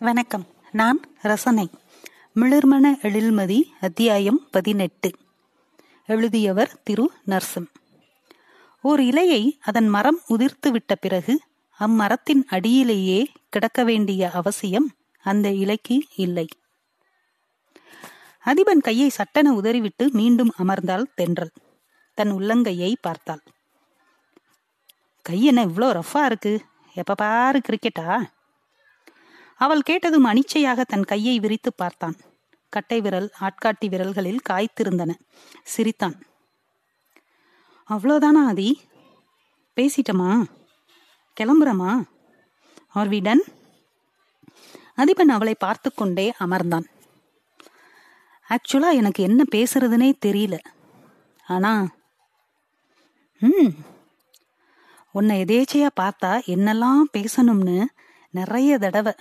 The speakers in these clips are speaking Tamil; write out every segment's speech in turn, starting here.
வணக்கம். நான் ரசனை. மிளிர்மன எழில்மதி அத்தியாயம் பதினெட்டு. எழுதியவர் திரு. நர்சம் ஓர் இலையை அதன் மரம் உதிர்த்து விட்ட பிறகு அம்மரத்தின் அடியிலேயே கிடக்க வேண்டிய அவசியம் அந்த இலைக்கு இல்லை. அதிபன் கையை சட்டென உதறிவிட்டு மீண்டும் அமர்ந்தாள் தென்றல். தன் உள்ளங்கையை பார்த்தாள். கை என்ன இவ்வளோ ரஃபா இருக்கு? எப்ப பாரு கிரிக்கெட்டா அவள் கேட்டதும் அனிச்சையாக தன் கையை விரித்து பார்த்தான். கட்டை விரல் ஆட்காட்டி விரல்களில் காய்த்திருந்தன. சிரித்தான். அவ்வளோதானா ஆதி? பேசிட்டமா? கிளம்புறமா? Are we done? அதிபன் அவளை பார்த்து கொண்டே அமர்ந்தான். ஆக்சுவலா எனக்கு என்ன பேசுறதுனே தெரியல. ஆனா ம் உன்னை எதேச்சையா பார்த்தா என்னெல்லாம் பேசணும்னு நிறைய தடவை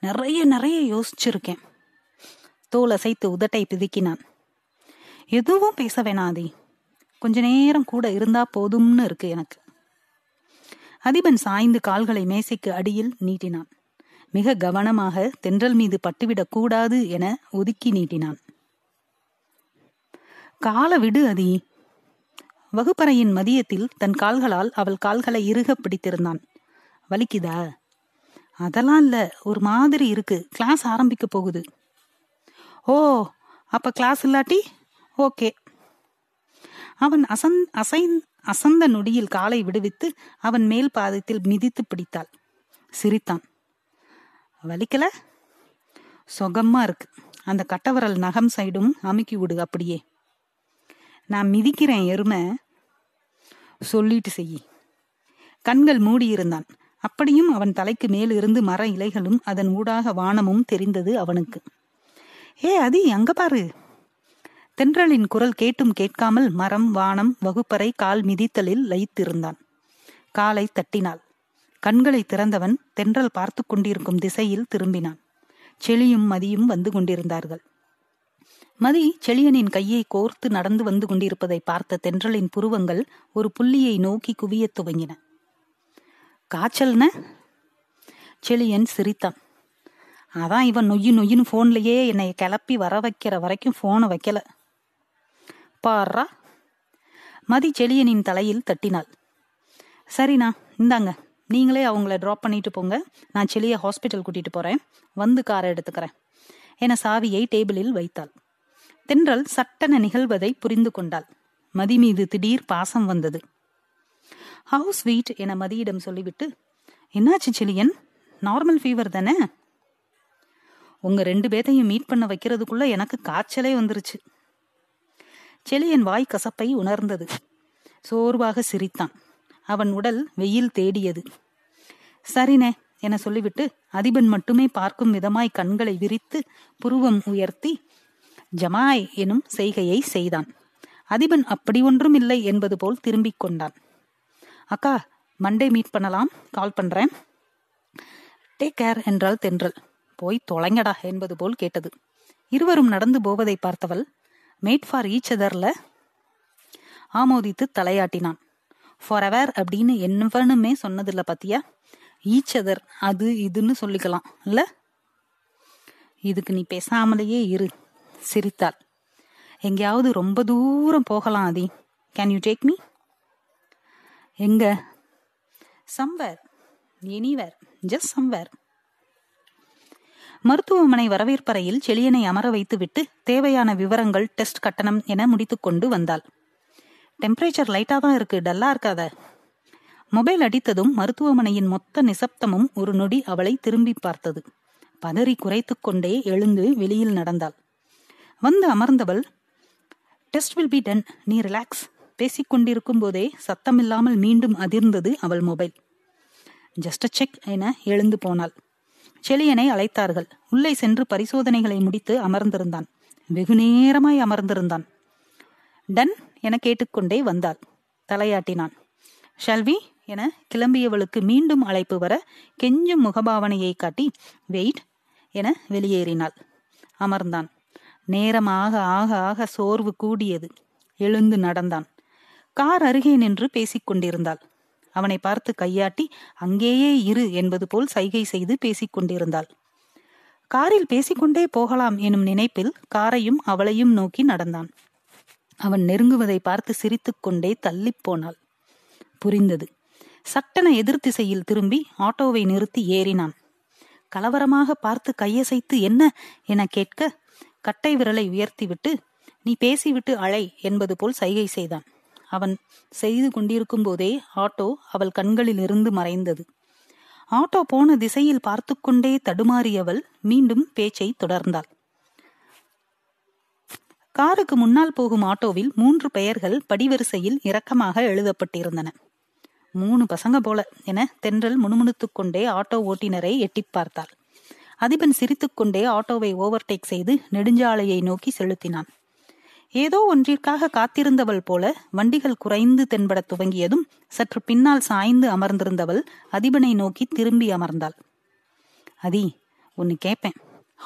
நிறைய நிறைய யோசிச்சிருக்கேன். தோல் அசைத்து உதட்டை பிதுக்கினான். எதுவும் பேச வேணாதி. கொஞ்ச நேரம் கூட இருந்தா போதும்னு இருக்கு எனக்கு. அதிபன் சாய்ந்து கால்களை மேசைக்கு அடியில் நீட்டினான். மிக கவனமாக தென்றல் மீது பட்டுவிடக் கூடாது என ஒதுக்கி நீட்டினான். கால விடு அதி. வகுப்பறையின் மதியத்தில் தன் கால்களால் அவள் கால்களை இறுக பிடித்திருந்தான். வலிக்குதா? அதெல்லாம் இல்ல. ஒரு மாதிரி இருக்கு. கிளாஸ் ஆரம்பிக்க போகுது. ஓ அப்ப கிளாஸ் இல்லாட்டி? ஓகே அவன் அசந் அசைந் அசந்த நொடியில் காலை விடுவித்து அவன் மேல் பாதத்தில் மிதித்து பிடித்தாள். சிரித்தான். வலிக்கல? சொகமா இருக்கு. அந்த கட்டவரல் நகம் சைடும் அமுக்கி விடு அப்படியே. நான் மிதிக்கிறேன் எருமை. சொல்லிட்டு செய்யி கண்கள் மூடியிருந்தான். அப்படியும் அவன் தலைக்கு மேல் இருந்து மர இலைகளும் அதன் ஊடாக வானமும் தெரிந்தது அவனுக்கு. ஏ அதி அங்க பாரு. தென்றலின் குரல் கேட்டும் கேட்காமல் மரம் வானம் வகுப்பறை கால் மிதித்தலில் லயித்திருந்தான். காலை தட்டினாள். கண்களை திறந்தவன் தென்றல் பார்த்து கொண்டிருக்கும் திசையில் திரும்பினான். செளியும் மதியும் வந்து கொண்டிருந்தார்கள். மதி செளியனின் கையை கோர்த்து நடந்து வந்து கொண்டிருப்பதை பார்த்த தென்றலின் புருவங்கள் ஒரு புள்ளியை நோக்கி குவியத் துவங்கின. காய்ச்சல்ன? செளியன் சிரித்தான். அதான் இவன் நொய்யு நொய்யுன்னு போன்லயே என்னை கிளப்பி வர வைக்கிற வரைக்கும் போனை வைக்கல. பாரா மதி செளியனின் தலையில் தட்டினாள். சரிண்ணா இந்தாங்க. நீங்களே அவங்கள ட்ராப் பண்ணிட்டு போங்க. நான் செளிய ஹாஸ்பிட்டல் கூட்டிட்டு போறேன். வந்து காரை எடுத்துக்கிறேன். என சாவியை டேபிளில் வைத்தாள். தென்றல் சட்டென நிகழ்வதை புரிந்து கொண்டாள். மதி மீது திடீர் பாசம் வந்தது. ஹவுஸ் வீட் என மதியிடம் சொல்லிவிட்டு என்னாச்சு செலியன்? நார்மல் ஃபீவர் தானே? உங்க ரெண்டு பேத்தையும் மீட் பண்ண வைக்கிறதுக்குள்ள எனக்கு காய்ச்சலே வந்துருச்சு. செலியன் வாய் கசப்பை உணர்ந்தது. சோர்வாக சிரித்தான். அவன் உடல் வெயில் தேடியது. சரினே என சொல்லிவிட்டு அதிபன் மட்டுமே பார்க்கும் விதமாய் கண்களை விரித்து புருவம் உயர்த்தி ஜமாய் எனும் செய்கையை செய்தான். அதிபன் அப்படி ஒன்றும் இல்லை என்பது போல் திரும்பிக் கொண்டான். அக்கா மண்டே மீட் பண்ணலாம். கால் பண்றேன். டேக் கேர் என்றால் தென்றல். போய் தொலைங்கடா என்பது போல் கேட்டது. இருவரும் நடந்து போவதை பார்த்தவள் மேட் ஃபார் ஈச் அதர்ல ஆமோதித்து தலையாட்டினான். ஃபார் அவர் அப்படின்னு என்னவனுமே சொன்னதில்ல பாத்தியா? ஈச் அதர் அது இதுன்னு சொல்லிக்கலாம். இல்ல இதுக்கு நீ பேசாமலேயே இரு சிரித்தாள். எங்கேயாவது ரொம்ப தூரம் போகலாம் Aadhi can you take me எங்க? சம்வேர் எனிவேர் ஜஸ்ட் சம்வேர் மருத்துவமனை வரவேற்பறையில் செழியனை அமர வைத்துவிட்டு தேவையான விவரங்கள் டெஸ்ட் கட்டணம் என முடித்துக்கொண்டு வந்தாள். டெம்பரேச்சர் லைட்டா தான் இருக்கு. டல்லா இருக்காத. மொபைல் அடித்ததும் மருத்துவமனையின் மொத்த நிசப்தமும் ஒரு நொடி அவளை திரும்பி பார்த்தது. பதறி குறைத்து கொண்டே எழுந்து வெளியில் நடந்தாள். வந்து அமர்ந்தவள் டெஸ்ட் வில் பி டன். நீ ரிலாக்ஸ். பேசிக்கொண்டிருக்கும் போதே சத்தமில்லாமல் மீண்டும் அதிர்ந்தது அவள் மொபைல். ஜஸ்ட் செக் என எழுந்து போனாள். செழியனை அழைத்தார்கள். உள்ளே சென்று பரிசோதனைகளை முடித்து அமர்ந்திருந்தான். வெகு நேரமாய் அமர்ந்திருந்தான். டன் என கேட்டுக்கொண்டே வந்தாள். தலையாட்டினான். ஷல்வி என கிளம்பியவளுக்கு மீண்டும் அழைப்பு வர கெஞ்சும் முகபாவனையை காட்டி வெயிட் என வெளியேறினாள். அமர்ந்தான். நேரம் ஆக ஆக ஆக சோர்வு கூடியது. எழுந்து நடந்தான். கார் அருகே நின்று பேசிக் கொண்டிருந்தாள். அவனை பார்த்து கையாட்டி அங்கேயே இரு என்பது போல் சைகை செய்து பேசிக் கொண்டிருந்தாள். காரில் பேசிக்கொண்டே போகலாம் எனும் நினைப்பில் காரையும் அவளையும் நோக்கி நடந்தான். அவன் நெருங்குவதை பார்த்து சிரித்துக்கொண்டே தள்ளிப் போனாள். புரிந்தது. சட்டென எதிர் திசையில் திரும்பி ஆட்டோவை நிறுத்தி ஏறினான். கலவரமாக பார்த்து கையசைத்து என்ன? என கேட்க கட்டை விரலை உயர்த்திவிட்டு நீ பேசிவிட்டு அழை என்பது போல் சைகை செய்தான். அவன் செய்து கொண்டிருக்கும் போதே ஆட்டோ அவள் கண்களில் இருந்து மறைந்தது. ஆட்டோ போன திசையில் பார்த்து கொண்டே தடுமாறியவள் மீண்டும் பேச்சை தொடர்ந்தாள். காருக்கு முன்னால் போகும் ஆட்டோவில் மூன்று பெயர்கள் படிவரிசையில் இரக்கமாக எழுதப்பட்டிருந்தன. மூணு பசங்க போல என தென்றல் முணுமுணுத்துக் கொண்டே ஆட்டோ ஓட்டினரை எட்டிப் பார்த்தாள். அதிபன் சிரித்துக்கொண்டே ஆட்டோவை ஓவர்டேக் செய்து நெடுஞ்சாலையை நோக்கி செலுத்தினான். ஏதோ ஒன்றிற்காக காத்திருந்தவள் போல வண்டிகள் குறைந்து தென்பட துவங்கியதும் சற்று பின்னால் சாய்ந்து அமர்ந்திருந்தவள் அதிபனை நோக்கி திரும்பி அமர்ந்தாள். அதி ஒன்னு கேட்பேன்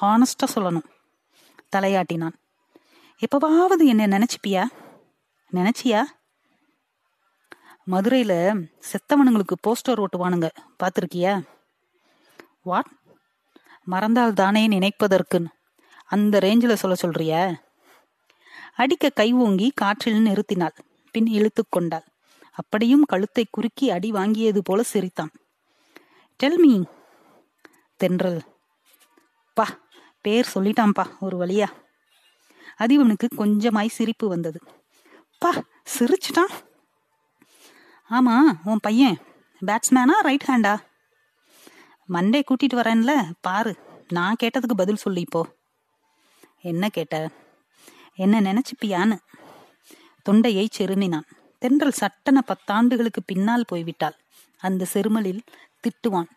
ஹானஸ்டா சொல்லணும். தலையாட்டினான். எப்பவாவது என்ன நினைச்சுப்பியா? நினைச்சியா? மதுரையில செத்தவனுங்களுக்கு போஸ்டர் ஓட்டுவானுங்க. பாத்திருக்கியா? வாட் மறந்தால் தானே நினைப்பதற்குன்னு. அந்த ரேஞ்சில் சொல்ல சொல்றிய? அடிக்க கை ஓங்கி காற்றில் நிறுத்தினாள். பின் இழுத்து கொண்டாள். அப்படியும் கழுத்தை குறுக்கி அடி வாங்கியது போல சிரித்தான். டெல்மி தென்றல். பா பேர் சொல்லிட்டான்பா ஒரு வழியா? அதிவனுக்கு கொஞ்சமாய் சிரிப்பு வந்தது. பா சிரிச்சிட்டான்? ஆமா உன் பையன். பேட்ஸ்மேனா ரைட் ஹேண்டா மண்டே கூட்டிட்டு வரேன்ல பாரு. நான் கேட்டதுக்கு பதில் சொல்லி இப்போ. என்ன கேட்ட? என்ன நினைச்சுப்பியான்னு. தொண்டையை செருமினான். தென்றல் சட்டன பத்தாண்டுகளுக்கு பின்னால் போய்விட்டாள். அந்த செருமலில் திட்டுவான்.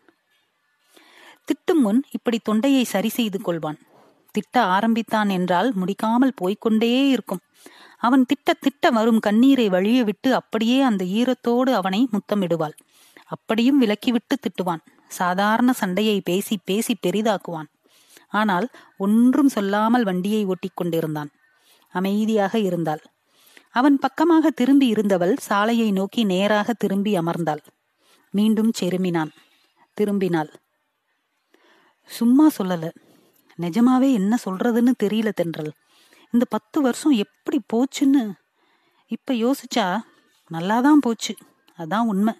திட்டும் முன் இப்படி தொண்டையை சரி செய்து கொள்வான். திட்ட ஆரம்பித்தான் என்றால் முடிக்காமல் போய்கொண்டே இருக்கும். அவன் திட்ட திட்ட வரும் கண்ணீரை வழிய விட்டு அப்படியே அந்த ஈரத்தோடு அவனை முத்தமிடுவாள். அப்படியும் விலக்கிவிட்டு திட்டுவான். சாதாரண சண்டையை பேசி பேசி பெரிதாக்குவான். ஆனால் ஒன்றும் சொல்லாமல் வண்டியை ஓட்டிக் கொண்டிருந்தான். அமைதியாக இருந்தாள். அவன் பக்கமாக திரும்பி இருந்தவள் சாலையை நோக்கி நேராக திரும்பி அமர்ந்தாள். மீண்டும் செருமினான். திரும்பினாள். சும்மா சொல்லல. நிஜமாவே என்ன சொல்றதுன்னு தெரியல தென்றல். இந்த பத்து வருஷம் எப்படி போச்சுன்னு? இப்ப யோசிச்சா நல்லாதான் போச்சு. அதான் உண்மை.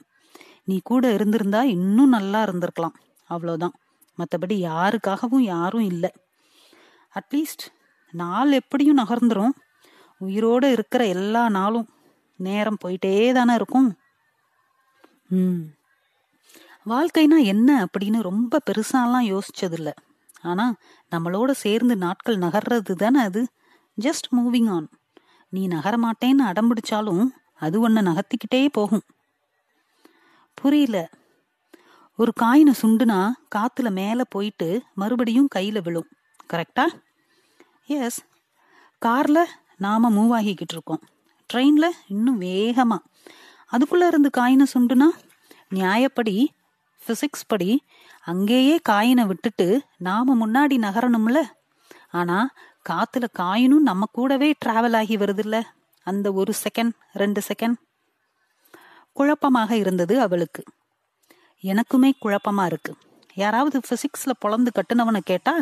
நீ கூட இருந்திருந்தா இன்னும் நல்லா இருந்திருக்கலாம். அவ்வளோதான் மற்றபடி யாருக்காகவும் யாரும் இல்லை. அட்லீஸ்ட் நாள் எப்படியும் நகர்ந்துரும். உயிரோடு இருக்கிற எல்லா நாளும் நேரம் போயிட்டே தானே இருக்கும். ம். வாழ்க்கைனா என்ன அப்படின்னு ரொம்ப பெருசாலாம் யோசிச்சதில்ல. ஆனால் நம்மளோட சேர்ந்து நாட்கள் நகர்றது தானே அது? ஜஸ்ட் மூவிங் ஆன் நீ நகரமாட்டேன்னு அடம்பிடிச்சாலும் அது ஒன்று நகர்த்திக்கிட்டே போகும். புரியல. ஒரு காயினை சுண்டுனா காத்துல மேல போயிட்டு மறுபடியும் கையில விழும். கரெக்டா எஸ் கார்ல நாம மூவ் ஆகிக்கிட்டு இருக்கோம் ட்ரெயின்ல இன்னும் வேகமா. அதுக்குள்ள இருந்து காயினை சுண்டுனா நியாயப்படி பிசிக்ஸ் படி அங்கேயே காயினை விட்டுட்டு நாம முன்னாடி நகரணும்ல? ஆனா காத்துல காயினும் நம்ம கூடவே டிராவல் ஆகி வருதுல்ல? அந்த ஒரு செகண்ட் ரெண்டு செகண்ட் குழப்பமாக இருந்தது அவளுக்கு. எனக்குமே குழப்பமா இருக்கு. யாராவது பிசிக்ஸ்ல பொழந்து கட்டுனவனை கேட்டா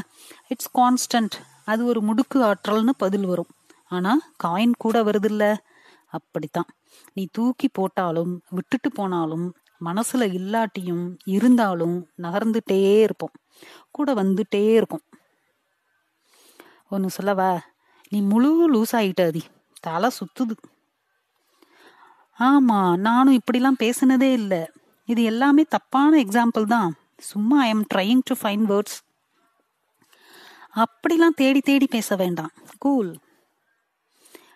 இட்ஸ் கான்ஸ்டன்ட் அது ஒரு முடுக்கு ஆற்றல்னு பதில் வரும். ஆனா காயின் கூட வருதில்ல. அப்படித்தான். நீ தூக்கி போட்டாலும் விட்டுட்டு போனாலும் மனசுல இல்லாட்டியும் இருந்தாலும் நகர்ந்துட்டே இருப்போம். கூட வந்துட்டே இருக்கும். ஒன்னு சொல்லவா? நீ முழு லூஸ் ஆகிட்டாதி தலை சுத்துது. ஆமா நானும் இப்படிலாம் பேசினதே இல்லை. இது எல்லாமே தப்பான எக்ஸாம்பிள் தான். சும்மா I am trying to find words அப்படிலாம் தேடி தேடி பேச வேண்டாம். கூல்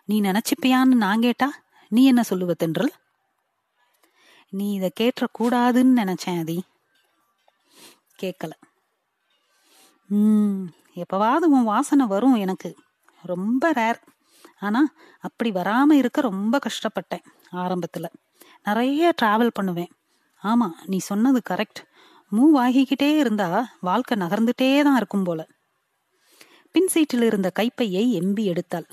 நீ நினச்சிப்பியான்னு நான் கேட்டா நீ என்ன சொல்லுவ தென்றல்? நீ இதை கேட்ட கூடாதுன்னு நினைச்சேன் அதி கேட்கல. ம் எப்பவாவது உன் வாசனை வரும் எனக்கு. ரொம்ப ரேர் ஆனா அப்படி வராம இருக்க ரொம்ப கஷ்டப்பட்டேன் ஆரம்பத்துல. நிறைய டிராவல் பண்ணுவேன். ஆமா நீ சொன்னது கரெக்ட் மூவ் ஆகிக்கிட்டே இருந்தா வாழ்க்கை நகர்ந்துட்டே தான் இருக்கும் போல. பின் சீட்டில் இருந்த கைப்பையை எம்பி எடுத்தாள்.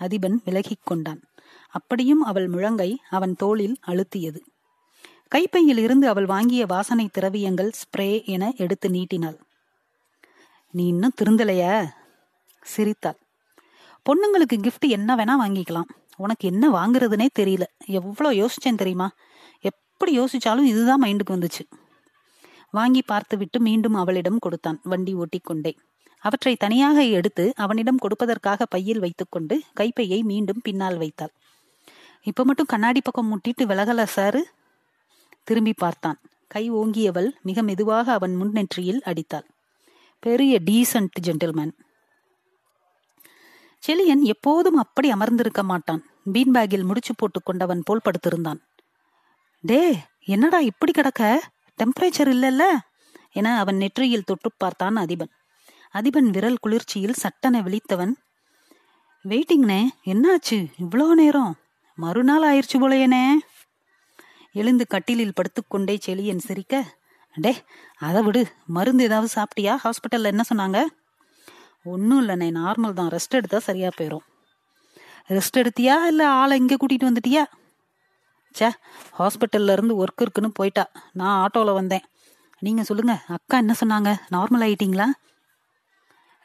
அதிபன் விலகிக் கொண்டான். அப்படியும் அவள் முழங்கை அவன் தோளில் அழுத்தியது. கைப்பையில் இருந்து அவள் வாங்கிய வாசனை திரவியங்கள் ஸ்ப்ரே என எடுத்து நீட்டினாள். நீ இன்னும் திருந்தலையா? சிரித்தாள். பொண்ணுங்களுக்கு கிஃப்ட் என்ன வேணா வாங்கிக்கலாம். உனக்கு என்ன வாங்குறதுனே தெரியல. எவ்வளோ யோசிச்சேன் தெரியுமா? எப்படி யோசிச்சாலும் இதுதான் மைண்டுக்கு வந்துச்சு. வாங்கி பார்த்துவிட்டு மீண்டும் அவளிடம் கொடுத்தான். வண்டி ஓட்டிக்கொண்டே. அவற்றை தனியாக எடுத்து அவனிடம் கொடுப்பதற்காக பையில் வைத்துக்கொண்டு கைப்பையை மீண்டும் பின்னால் வைத்தாள். இப்ப மட்டும் கண்ணாடி பக்கம் முட்டிட்டு விலகல சாரு? திரும்பி பார்த்தான். கை ஓங்கியவள் மிக மெதுவாக அவன் முன்னெற்றியில் அடித்தாள். பெரிய டீசன்ட் ஜென்டில்மேன். செலியன் எப்போதும் அப்படி அமர்ந்திருக்க மாட்டான். பீன் பேக்கில் முடிச்சு போட்டுக் கொண்டவன் போல் படுத்திருந்தான் டே என்னடா இப்படி கிடக்க? டெம்பரேச்சர் இல்லல்ல. என அவன் நெற்றியில் தொட்டு பார்த்தான் அதிபன். அதிபன் விரல் குளிர்ச்சியில் சட்டென விழித்தவன். வெயிட்டிங்னே என்னாச்சு? இவ்வளோ நேரம். மறுநாள் ஆயிடுச்சு போலையனே. எழுந்து கட்டிலில் படுத்துக்கொண்டே செலியன் சிரிக்க டே அதை விடு. மருந்து ஏதாவது சாப்பிட்டியா? ஹாஸ்பிட்டல்ல என்ன சொன்னாங்க? ஒன்றும் இல்லைண்ணே நார்மல் தான். ரெஸ்ட் எடுத்தா சரியா போயிடும் ரெஸ்ட் எடுத்தியா? இல்லை ஆளை இங்கே கூட்டிகிட்டு வந்துட்டியா? சே ஹாஸ்பிட்டல்ல இருந்து ஒர்க் இருக்குன்னு போயிட்டா. நான் ஆட்டோவில் வந்தேன். நீங்க சொல்லுங்க அக்கா என்ன சொன்னாங்க? நார்மல் ஆயிட்டீங்களா?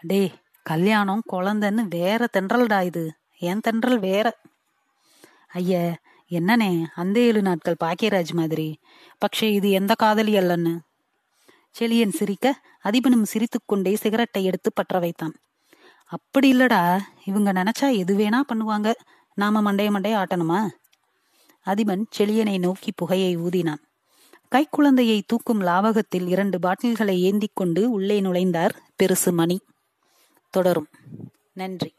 டே கல்யாணம் குழந்தைன்னு வேற தென்றல்டா இது. என் தென்றல் வேற. ஐய என்னண்ணே அந்த ஏழு நாட்கள் பாக்கியராஜ் மாதிரி. பக்ஷே இது எந்த காதலி அல்லன்னு. செலியன் சிரிக்க அதிபனும் சிரித்துக்கொண்டே சிகரெட்டை எடுத்து பற்ற வைத்தான். அப்படி இல்லடா இவங்க நினைச்சா எது வேணா பண்ணுவாங்க. நாம மண்டைய மண்டைய ஆட்டணுமா? அதிபன் செழியனை நோக்கி புகையை ஊதினான். கைக்குழந்தையை தூக்கும் லாவகத்தில் இரண்டு பாட்டில்களை ஏந்திக் கொண்டு உள்ளே நுழைந்தார் பெருசு மணி தொடரும். நன்றி.